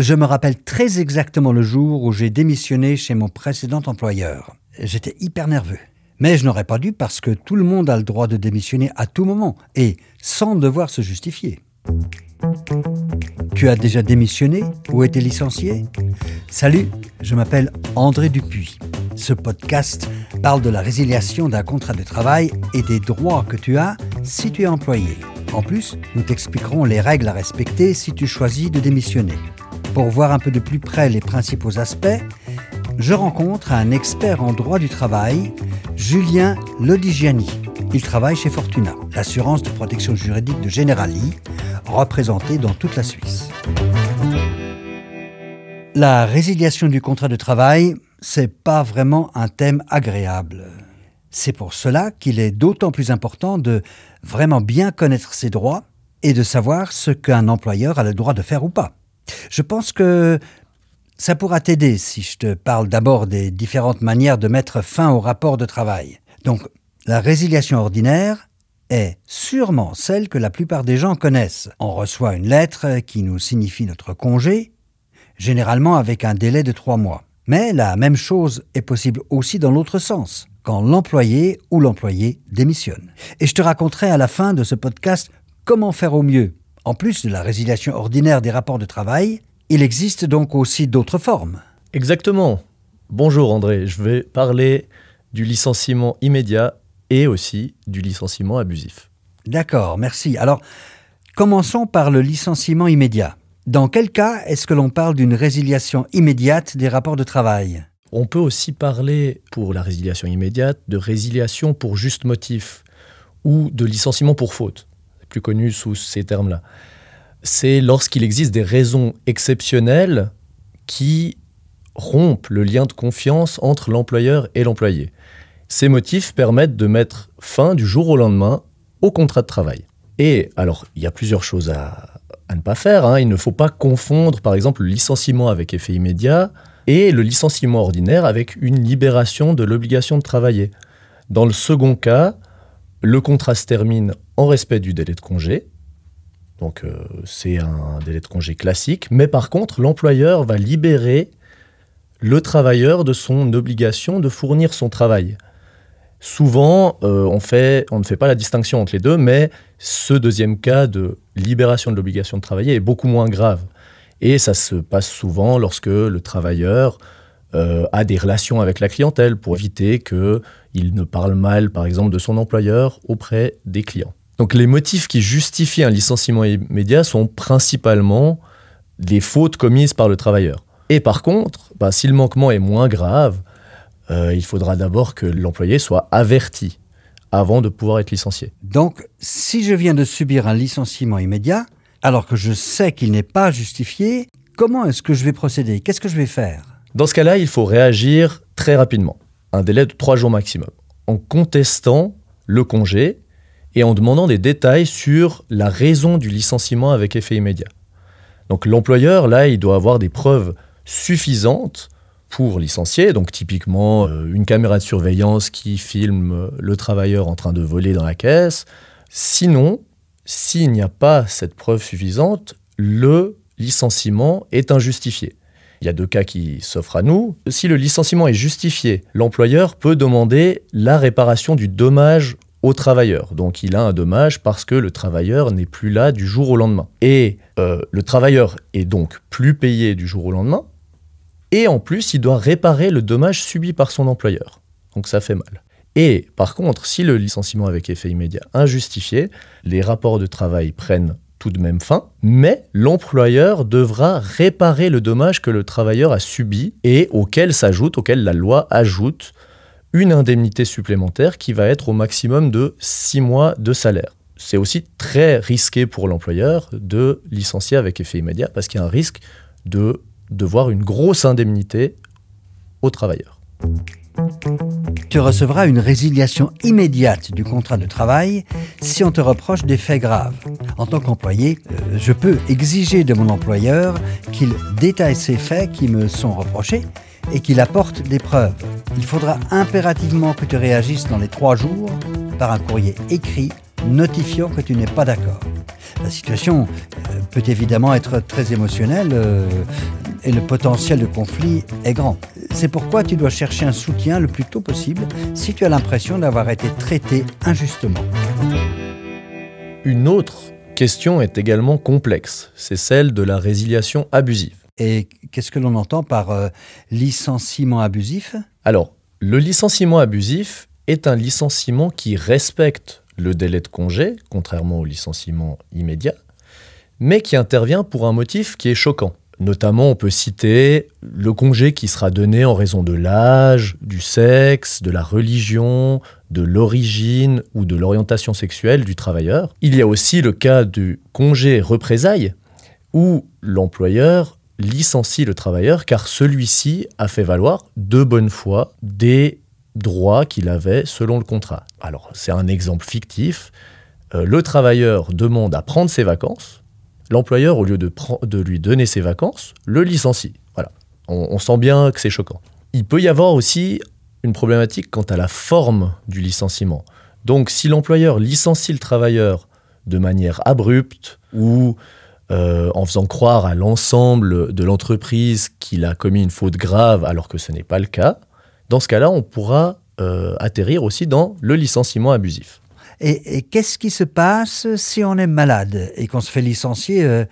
Je me rappelle très exactement le jour où j'ai démissionné chez mon précédent employeur. J'étais hyper nerveux. Mais je n'aurais pas dû parce que tout le monde a le droit de démissionner à tout moment et sans devoir se justifier. Tu as déjà démissionné ou été licencié? Salut, je m'appelle André Dupuis. Ce podcast parle de la résiliation d'un contrat de travail et des droits que tu as si tu es employé. En plus, nous t'expliquerons les règles à respecter si tu choisis de démissionner. Pour voir un peu de plus près les principaux aspects, je rencontre un expert en droit du travail, Julien Lodigiani. Il travaille chez Fortuna, l'assurance de protection juridique de Generali, représentée dans toute la Suisse. La résiliation du contrat de travail, c'est pas vraiment un thème agréable. C'est pour cela qu'il est d'autant plus important de vraiment bien connaître ses droits et de savoir ce qu'un employeur a le droit de faire ou pas. Je pense que ça pourra t'aider si je te parle d'abord des différentes manières de mettre fin au rapport de travail. Donc, la résiliation ordinaire est sûrement celle que la plupart des gens connaissent. On reçoit une lettre qui nous signifie notre congé, généralement avec un délai de trois mois. Mais la même chose est possible aussi dans l'autre sens, quand l'employé ou l'employé démissionne. Et je te raconterai à la fin de ce podcast comment faire au mieux en plus de la résiliation ordinaire des rapports de travail, il existe donc aussi d'autres formes. Exactement. Bonjour André, je vais parler du licenciement immédiat et aussi du licenciement abusif. D'accord, merci. Alors, commençons par le licenciement immédiat. Dans quel cas est-ce que l'on parle d'une résiliation immédiate des rapports de travail? On peut aussi parler, pour la résiliation immédiate, de résiliation pour juste motif ou de licenciement pour faute plus connu sous ces termes-là. C'est lorsqu'il existe des raisons exceptionnelles qui rompent le lien de confiance entre l'employeur et l'employé. Ces motifs permettent de mettre fin du jour au lendemain au contrat de travail. Et alors, il y a plusieurs choses à, ne pas faire. Hein. Il ne faut pas confondre, par exemple, le licenciement avec effet immédiat et le licenciement ordinaire avec une libération de l'obligation de travailler. Dans le second cas, le contrat se termine en respect du délai de congé. Donc euh, c'est un délai de congé classique. Mais par contre, l'employeur va libérer le travailleur de son obligation de fournir son travail. Souvent, euh, on, ne fait pas la distinction entre les deux, mais ce deuxième cas de libération de l'obligation de travailler est beaucoup moins grave. Et ça se passe souvent lorsque le travailleur euh, a des relations avec la clientèle pour éviter qu'il ne parle mal, par exemple, de son employeur auprès des clients. Donc les motifs qui justifient un licenciement immédiat sont principalement des fautes commises par le travailleur. Et par contre, bah, si le manquement est moins grave, euh, il faudra d'abord que l'employé soit averti avant de pouvoir être licencié. Donc, si je viens de subir un licenciement immédiat, alors que je sais qu'il n'est pas justifié, comment est-ce que je vais procéder? Qu'est-ce que je vais faire? Dans ce cas-là, il faut réagir très rapidement, un délai de trois jours maximum, en contestant le congé et en demandant des détails sur la raison du licenciement avec effet immédiat. Donc l'employeur, là, il doit avoir des preuves suffisantes pour licencier, donc typiquement euh, une caméra de surveillance qui filme euh, le travailleur en train de voler dans la caisse. Sinon, s'il n'y a pas cette preuve suffisante, le licenciement est injustifié. Il y a deux cas qui s'offrent à nous. Si le licenciement est justifié, l'employeur peut demander la réparation du dommage au travailleur. Donc il a un dommage parce que le travailleur n'est plus là du jour au lendemain. Et euh, le travailleur est donc plus payé du jour au lendemain. Et en plus, il doit réparer le dommage subi par son employeur. Donc ça fait mal. Et par contre, si le licenciement avec effet immédiat injustifié, les rapports de travail prennent tout de même fin, mais l'employeur devra réparer le dommage que le travailleur a subi et auquel s'ajoute, auquel la loi ajoute une indemnité supplémentaire qui va être au maximum de 6 mois de salaire. C'est aussi très risqué pour l'employeur de licencier avec effet immédiat parce qu'il y a un risque de devoir une grosse indemnité au travailleur. Tu recevras une résiliation immédiate du contrat de travail si on te reproche des faits graves. En tant qu'employé, euh, je peux exiger de mon employeur qu'il détaille ces faits qui me sont reprochés et qu'il apporte des preuves. Il faudra impérativement que tu réagisses dans les trois jours par un courrier écrit notifiant que tu n'es pas d'accord. La situation euh, peut évidemment être très émotionnelle euh, et le potentiel de conflit est grand. C'est pourquoi tu dois chercher un soutien le plus tôt possible si tu as l'impression d'avoir été traité injustement. Une autre question est également complexe, c'est celle de la résiliation abusive. Et qu'est-ce que l'on entend par euh, licenciement abusif? Alors, le licenciement abusif est un licenciement qui respecte le délai de congé, contrairement au licenciement immédiat, mais qui intervient pour un motif qui est choquant. Notamment, on peut citer le congé qui sera donné en raison de l'âge, du sexe, de la religion, de l'origine ou de l'orientation sexuelle du travailleur. Il y a aussi le cas du congé représailles, où l'employeur licencie le travailleur car celui-ci a fait valoir de bonne foi des droits qu'il avait selon le contrat. Alors, c'est un exemple fictif. Euh, le travailleur demande à prendre ses vacances l'employeur, au lieu de, de, lui donner ses vacances, le licencie. Voilà. On, sent bien que c'est choquant. Il peut y avoir aussi une problématique quant à la forme du licenciement. Donc, si l'employeur licencie le travailleur de manière abrupte ou euh, en faisant croire à l'ensemble de l'entreprise qu'il a commis une faute grave alors que ce n'est pas le cas, dans ce cas-là, on pourra euh, atterrir aussi dans le licenciement abusif. Et, qu'est-ce qui se passe si on est malade et qu'on se fait licencier, euh,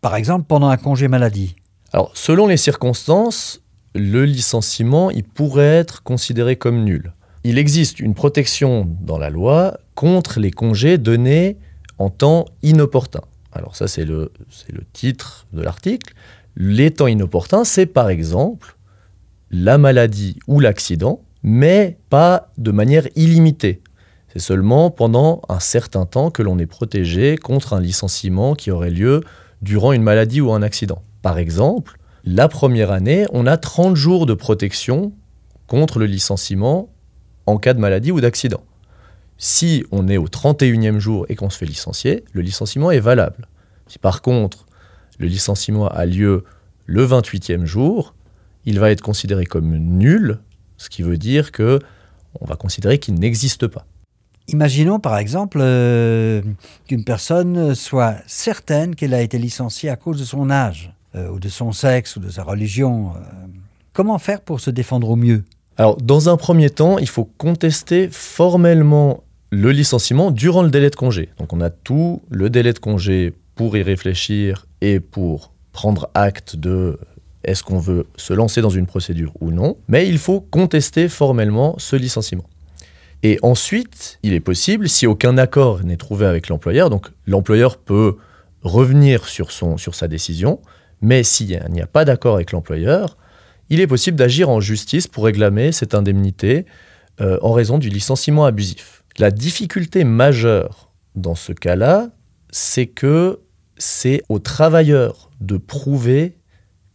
par exemple, pendant un congé maladie? Alors, selon les circonstances, le licenciement, il pourrait être considéré comme nul. Il existe une protection dans la loi contre les congés donnés en temps inopportun. Alors ça, c'est le, titre de l'article. Les temps inopportuns, c'est par exemple la maladie ou l'accident, mais pas de manière illimitée. C'est seulement pendant un certain temps que l'on est protégé contre un licenciement qui aurait lieu durant une maladie ou un accident. Par exemple, la première année, on a 30 jours de protection contre le licenciement en cas de maladie ou d'accident. Si on est au 31e jour et qu'on se fait licencier, le licenciement est valable. Si par contre le licenciement a lieu le 28e jour, il va être considéré comme nul, ce qui veut dire que on va considérer qu'il n'existe pas. Imaginons par exemple euh, qu'une personne soit certaine qu'elle a été licenciée à cause de son âge, euh, ou de son sexe, ou de sa religion. Euh. comment faire pour se défendre au mieux? Alors, dans un premier temps, il faut contester formellement le licenciement durant le délai de congé. Donc, on a tout le délai de congé pour y réfléchir et pour prendre acte de est-ce qu'on veut se lancer dans une procédure ou non. Mais il faut contester formellement ce licenciement. Et ensuite, il est possible, si aucun accord n'est trouvé avec l'employeur, donc l'employeur peut revenir sur, sa décision, mais s'il n'y a, pas d'accord avec l'employeur, il est possible d'agir en justice pour réclamer cette indemnité euh, en raison du licenciement abusif. La difficulté majeure dans ce cas-là, c'est que c'est au travailleur de prouver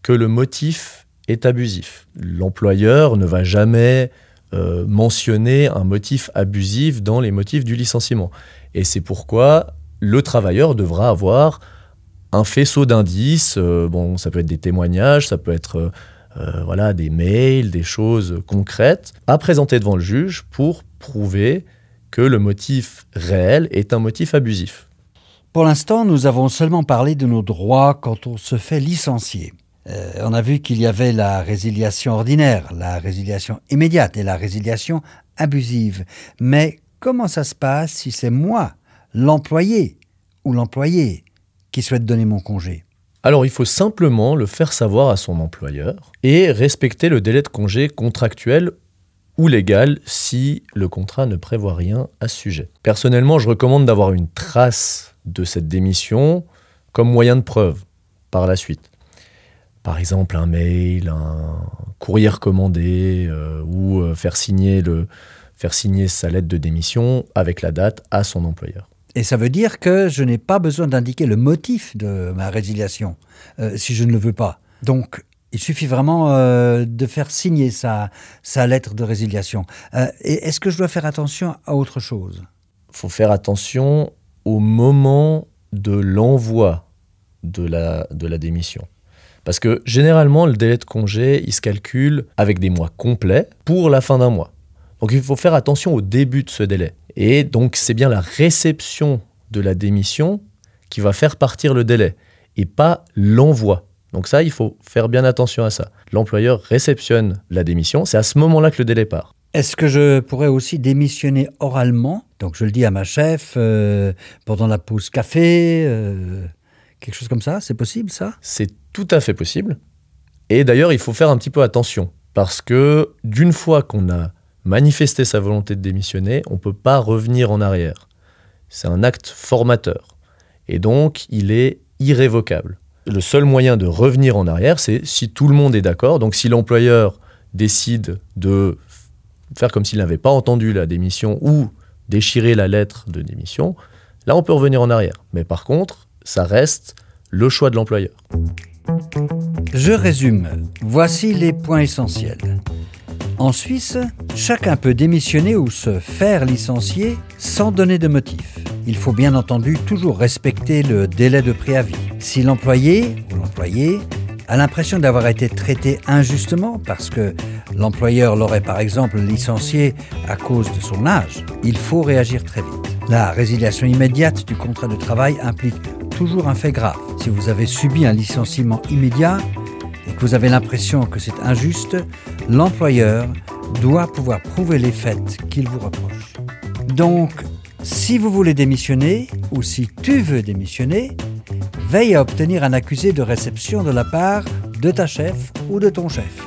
que le motif est abusif. L'employeur ne va jamais euh, mentionner un motif abusif dans les motifs du licenciement. Et c'est pourquoi le travailleur devra avoir un faisceau d'indices. Euh, ça peut être des témoignages, ça peut être euh, voilà, des mails, des choses concrètes à présenter devant le juge pour prouver que le motif réel est un motif abusif. Pour l'instant, nous avons seulement parlé de nos droits quand on se fait licencier. Euh, on a vu qu'il y avait la résiliation ordinaire, la résiliation immédiate et la résiliation abusive. Mais comment ça se passe si c'est moi, l'employé ou l'employé, qui souhaite donner mon congé? Alors il faut simplement le faire savoir à son employeur et respecter le délai de congé contractuel ou légal si le contrat ne prévoit rien à ce sujet. Personnellement, je recommande d'avoir une trace de cette démission comme moyen de preuve par la suite par exemple un mail, un courrier recommandé euh, ou euh, faire, signer le, faire signer sa lettre de démission avec la date à son employeur. Et ça veut dire que je n'ai pas besoin d'indiquer le motif de ma résiliation euh, si je ne le veux pas. Donc, il suffit vraiment de faire signer sa, lettre de résiliation. et est-ce que je dois faire attention à autre chose? Il faut faire attention au moment de l'envoi de la, de la démission. Parce que généralement, le délai de congé, il se calcule avec des mois complets pour la fin d'un mois. Donc il faut faire attention au début de ce délai. Et donc c'est bien la réception de la démission qui va faire partir le délai et pas l'envoi. Donc ça, il faut faire bien attention à ça. L'employeur réceptionne la démission, c'est à ce moment-là que le délai part. Est-ce que je pourrais aussi démissionner oralement Donc je le dis à ma chef euh, pendant la pause café, euh, quelque chose comme ça, c'est possible ça? C'est tout à fait possible. Et d'ailleurs, il faut faire un petit peu attention, parce que d'une fois qu'on a manifesté sa volonté de démissionner, on ne peut pas revenir en arrière. C'est un acte formateur. Et donc, il est irrévocable. Le seul moyen de revenir en arrière, c'est si tout le monde est d'accord. Donc, si l'employeur décide de faire comme s'il n'avait pas entendu la démission ou déchirer la lettre de démission, là, on peut revenir en arrière. Mais par contre, ça reste le choix de l'employeur. Je résume. Voici les points essentiels. En Suisse, chacun peut démissionner ou se faire licencier sans donner de motif. Il faut bien entendu toujours respecter le délai de préavis. Si l'employé ou l'employé a l'impression d'avoir été traité injustement parce que l'employeur l'aurait par exemple licencié à cause de son âge, il faut réagir très vite. La résiliation immédiate du contrat de travail implique toujours un fait grave. Si vous avez subi un licenciement immédiat et que vous avez l'impression que c'est injuste, l'employeur doit pouvoir prouver les faits qu'il vous reproche. Donc, si vous voulez démissionner ou si tu veux démissionner, veille à obtenir un accusé de réception de la part de ta chef ou de ton chef,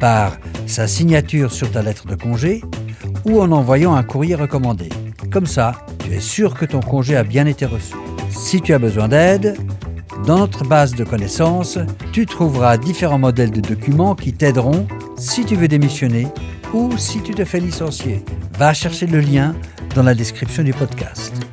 par sa signature sur ta lettre de congé ou en envoyant un courrier recommandé. Comme ça, tu es sûr que ton congé a bien été reçu. Si tu as besoin d'aide, dans notre base de connaissances, tu trouveras différents modèles de documents qui t'aideront si tu veux démissionner ou si tu te fais licencier. Va chercher le lien dans la description du podcast.